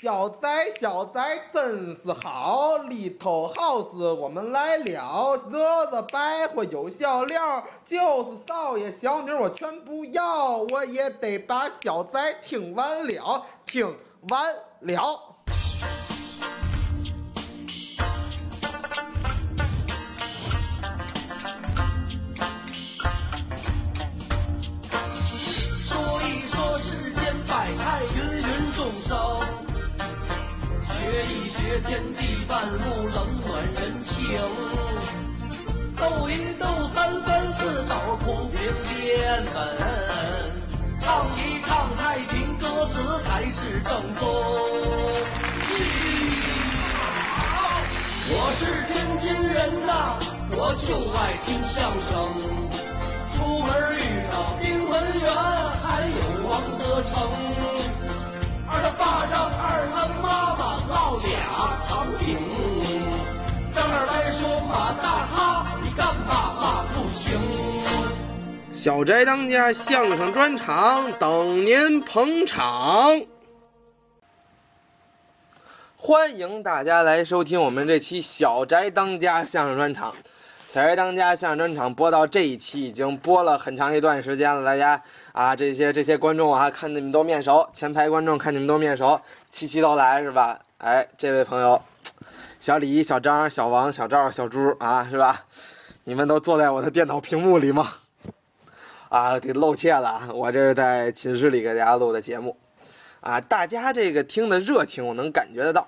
小宅小宅真是好里头好似我们来了，惹惹白活有笑料，就是少爷小女我全不要，我也得把小宅听完了，听完了。学一学天地万物，冷暖人情。斗一斗三分四斗，铺平颠门。唱一唱太平歌词，才是正宗。我是天津人呐，我就爱听相声。出门遇到丁文元，还有王德成。二他爸让二他妈妈烙俩小宅当家相声专场等您捧场，欢迎大家来收听我们这期小宅当家相声专场。小宅当家相声专场播到这一期已经播了很长一段时间了，大家啊这些这些观众啊看你们都面熟，前排观众看你们都面熟，期期都来是吧？哎，这位朋友，小李、小张、小王、小赵、小朱啊是吧？你们都坐在我的电脑屏幕里吗？啊，给露怯了！我这是在寝室里给大家录的节目，啊，大家这个听的热情我能感觉得到。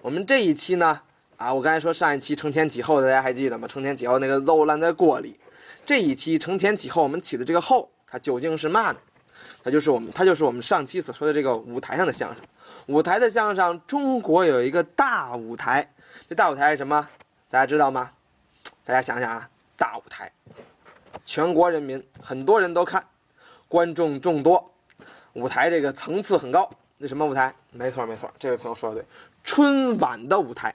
我们这一期呢，啊，我刚才说上一期承前启后，大家还记得吗？承前启后那个肉烂在锅里，这一期承前启后，我们起的这个后，它究竟是嘛呢？它就是我们，它就是我们上期所说的这个舞台上的相声。舞台的相声，中国有一个大舞台，这大舞台是什么？大家知道吗？大家想想啊，大舞台。全国人民很多人都看，观众众多，舞台这个层次很高。那什么舞台？没错没错，这位朋友说的对，春晚的舞台。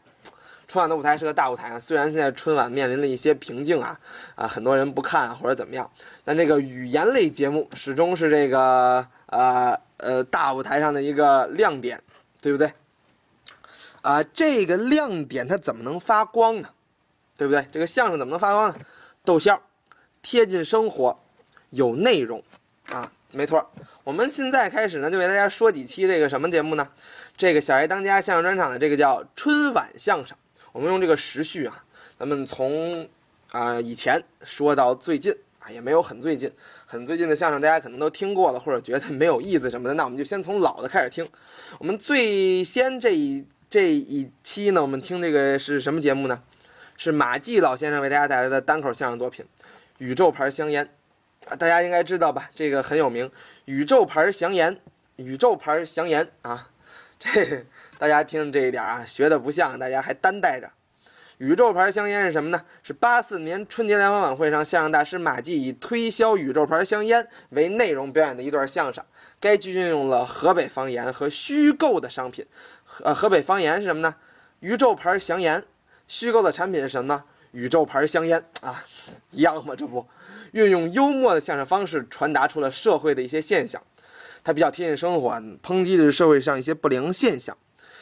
春晚的舞台是个大舞台啊，虽然现在春晚面临了一些瓶颈啊，啊很多人不看或者怎么样，但这个语言类节目始终是这个呃呃大舞台上的一个亮点，对不对？啊，这个亮点它怎么能发光呢？对不对？这个相声怎么能发光呢？逗笑。贴近生活，有内容，啊，没错。我们现在开始呢，就给大家说几期这个什么节目呢？这个小爱当家相声专场的这个叫春晚相声。我们用这个时序啊，咱们从啊以前说到最近啊，也没有很最近，很最近的相声大家可能都听过了，或者觉得没有意思什么的，那我们就先从老的开始听。我们最先这一这一期呢，我们听这个是什么节目呢？是马季老先生为大家带来的单口相声作品。宇宙牌香烟，啊，大家应该知道吧？这个很有名。宇宙牌香烟，宇宙牌香烟啊，这大家听这一点啊，学的不像，大家还单带着。宇宙牌香烟是什么呢？是八四年春节联欢晚会上，相声大师马季以推销宇宙牌香烟为内容表演的一段相声。该剧运用了河北方言和虚构的商品。呃，河北方言是什么呢？宇宙牌香烟。虚构的产品是什么呢？宇宙牌香烟啊，一样吗？这不，运用幽默的相声方式传达出了社会的一些现象，它比较贴近生活，抨击的是社会上一些不良现象，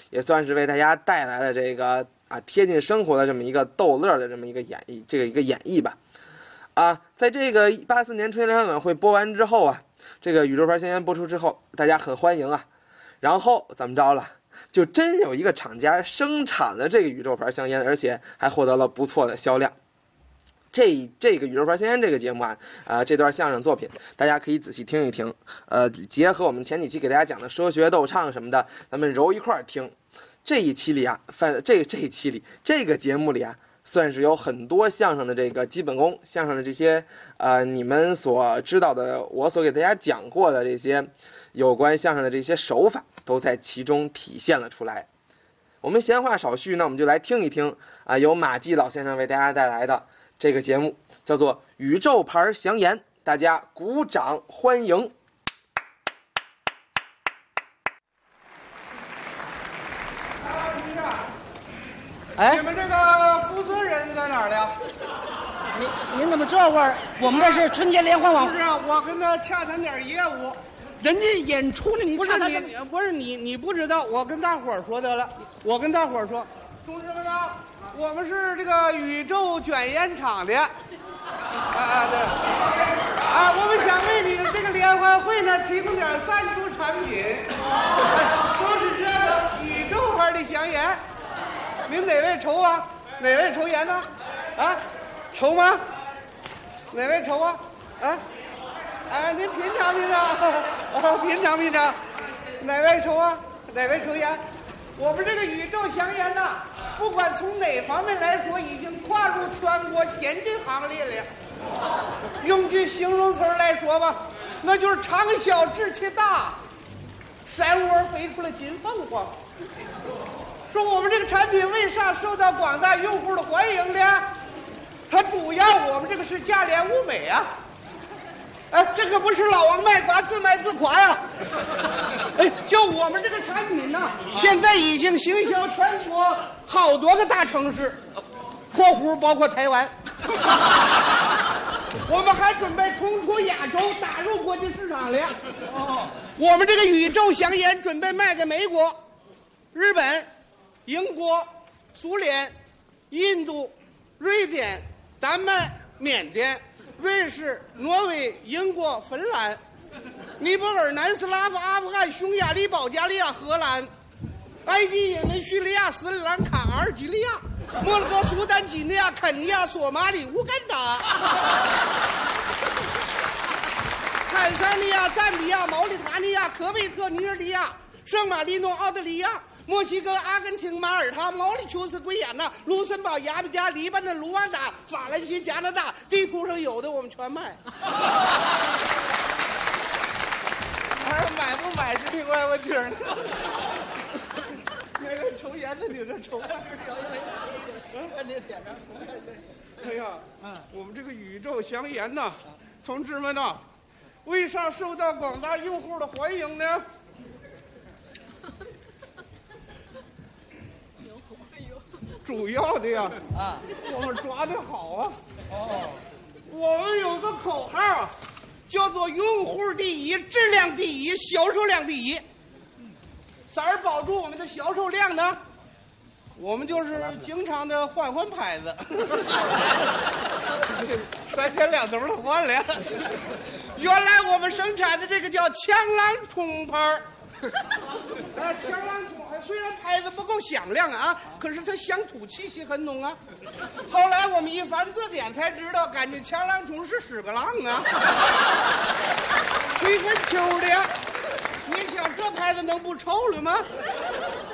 也算是为大家带来了这个啊贴近生活的这么一个逗乐的这么一个演绎，这个一个演绎吧。啊，在这个八四年春节联欢晚会播完之后啊，这个宇宙牌香烟播出之后，大家很欢迎啊，然后怎么着了？就真有一个厂家生产了这个宇宙牌香烟，而且还获得了不错的销量。这这个宇宙牌香烟这个节目啊，啊这段相声作品，大家可以仔细听一听。呃，结合我们前几期给大家讲的说学逗唱什么的，咱们揉一块儿听。这一期里啊，反这这一期里这个节目里啊，算是有很多相声的这个基本功，相声的这些呃你们所知道的，我所给大家讲过的这些有关相声的这些手法。都在其中体现了出来。我们闲话少叙，那我们就来听一听啊，由马季老先生为大家带来的这个节目，叫做《宇宙牌祥言》，大家鼓掌欢迎。哎你，们这个负责人在哪儿呢？您您怎么这会儿？我们这是春节联欢晚会。不是，我跟他洽谈点业务。人家演出呢，你不是你，不是你，你不知道，我跟大伙儿说得了，我跟大伙儿说，同志们啊，我们是这个宇宙卷烟厂的，啊啊对，啊，我们想为你的这个联欢会呢提供点赞助产品，都是这个宇宙牌的香烟，您哪位抽啊？哪位抽烟呢？啊，抽吗？哪位抽啊？啊？哎，您品尝品尝，啊，品尝品尝，哪位抽啊？哪位抽烟？我们这个宇宙香烟呐，不管从哪方面来说，已经跨入全国先进行列了。用句形容词来说吧，那就是长小志气大，山窝飞出了金凤凰。说我们这个产品为啥受到广大用户的欢迎呢？它主要我们这个是价廉物美啊。哎，这可不是老王卖瓜自卖自夸呀！哎，就我们这个产品呐，现在已经行销全国好多个大城市，括弧包括台湾。我们还准备冲出亚洲，打入国际市场了。哦，我们这个宇宙香烟准备卖给美国、日本、英国、苏联、印度、瑞典、丹麦、缅甸。瑞士、挪威、英国、芬兰、尼泊尔、南斯拉夫、阿富汗、匈牙利、保加利亚、荷兰、埃及、也门、叙利亚、斯里兰卡、阿尔及利亚、摩洛哥、苏丹、几内亚、肯尼亚、索马里、乌干达、坦桑尼亚、赞比亚、毛里塔尼亚、科威特、尼日利亚、圣马力诺、澳大利亚。墨西哥、阿根廷、马耳他、毛里求斯、圭亚那、卢森堡、牙买加、黎巴嫩、卢旺达、法兰西、加拿大，地图上有的我们全卖。哎，买不买是另外问题呢。那个抽烟的你这抽。哎呀，我们这个宇宙香烟呐，同志们呐，为啥受到广大用户的欢迎呢？主要的呀，啊，我们抓的好啊。哦，我们有个口号啊，叫做“用户第一，质量第一，销售量第一”。咋儿保住我们的销售量呢？我们就是经常的换换牌子，三天两头的换了。原来我们生产的这个叫枪狼冲牌儿。啊，强浪冲虽然牌子不够响亮啊，可是它乡土气息很浓啊。后来我们一翻字典才知道，感觉强浪冲是屎个浪啊，吹分秋的。你想这牌子能不臭了吗？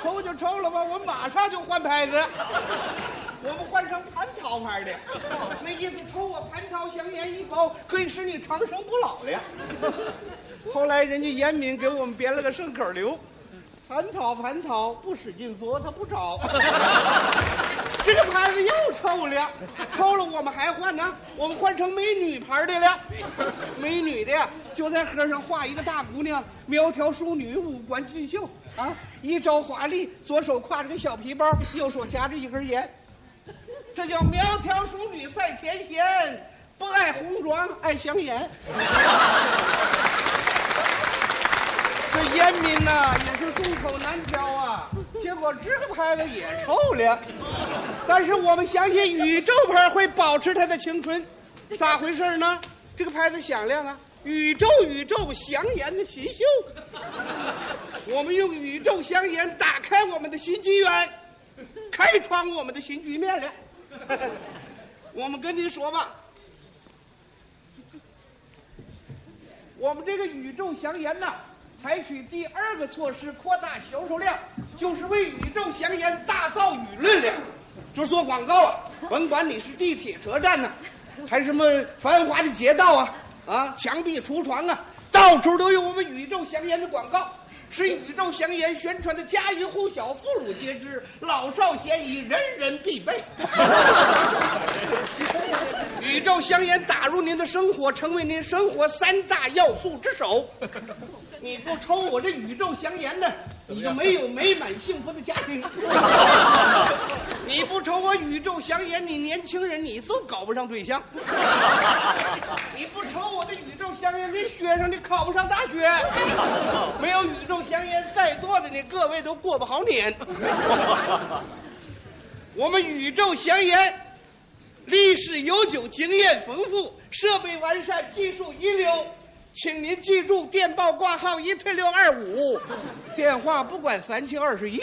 臭就臭了吧，我马上就换牌子。我们换成蟠桃牌的，那意思抽我蟠桃香烟一包，可以使你长生不老了。后来人家严敏给我们编了个顺口溜：蟠桃蟠桃，不使劲做它不着。这个牌子又臭了，臭了我们还换呢，我们换成美女牌的了。美女的，就在盒上画一个大姑娘，苗条淑女，五官俊秀啊，一招华丽，左手挎着个小皮包，右手夹着一根烟。这叫苗条淑女赛天仙，不爱红妆爱香烟。这烟民呐也是众口难调啊，结果这个牌子也臭了。但是我们相信宇宙牌会保持它的青春，咋回事呢？这个牌子响亮啊，宇宙宇宙香烟的新秀。我们用宇宙香烟打开我们的新纪元，开创我们的新局面了。我们跟您说吧，我们这个宇宙香烟呐，采取第二个措施扩大销售量，就是为宇宙香烟打造舆论了。就做广告啊，甭管你是地铁车站呐、还是什么繁华的街道啊，啊，墙壁、橱窗啊，到处都有我们宇宙香烟的广告。使宇宙香烟宣传的家喻户晓、妇孺皆知、老少咸宜、人人必备。宇宙香烟打入您的生活，成为您生活三大要素之首。你不抽我这宇宙香烟呢，你就没有美满幸福的家庭。你不抽我宇宙香烟，你年轻人你都搞不上对象。你不抽我的宇宙香烟你学生你考不上大学，没有宇宙香烟，在座的你各位都过不好年。我们宇宙香烟历史悠久，经验丰富，设备完善，技术一流。请您记住，电报挂号一退六二五，电话不管三七二十一。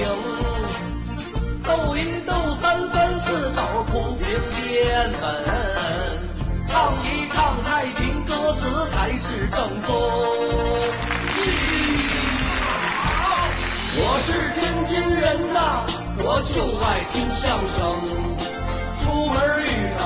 平，斗一斗三分四抖铺平天稳，唱一唱太平歌词才是正宗。我是天津人呐，我就爱听相声，出门遇到。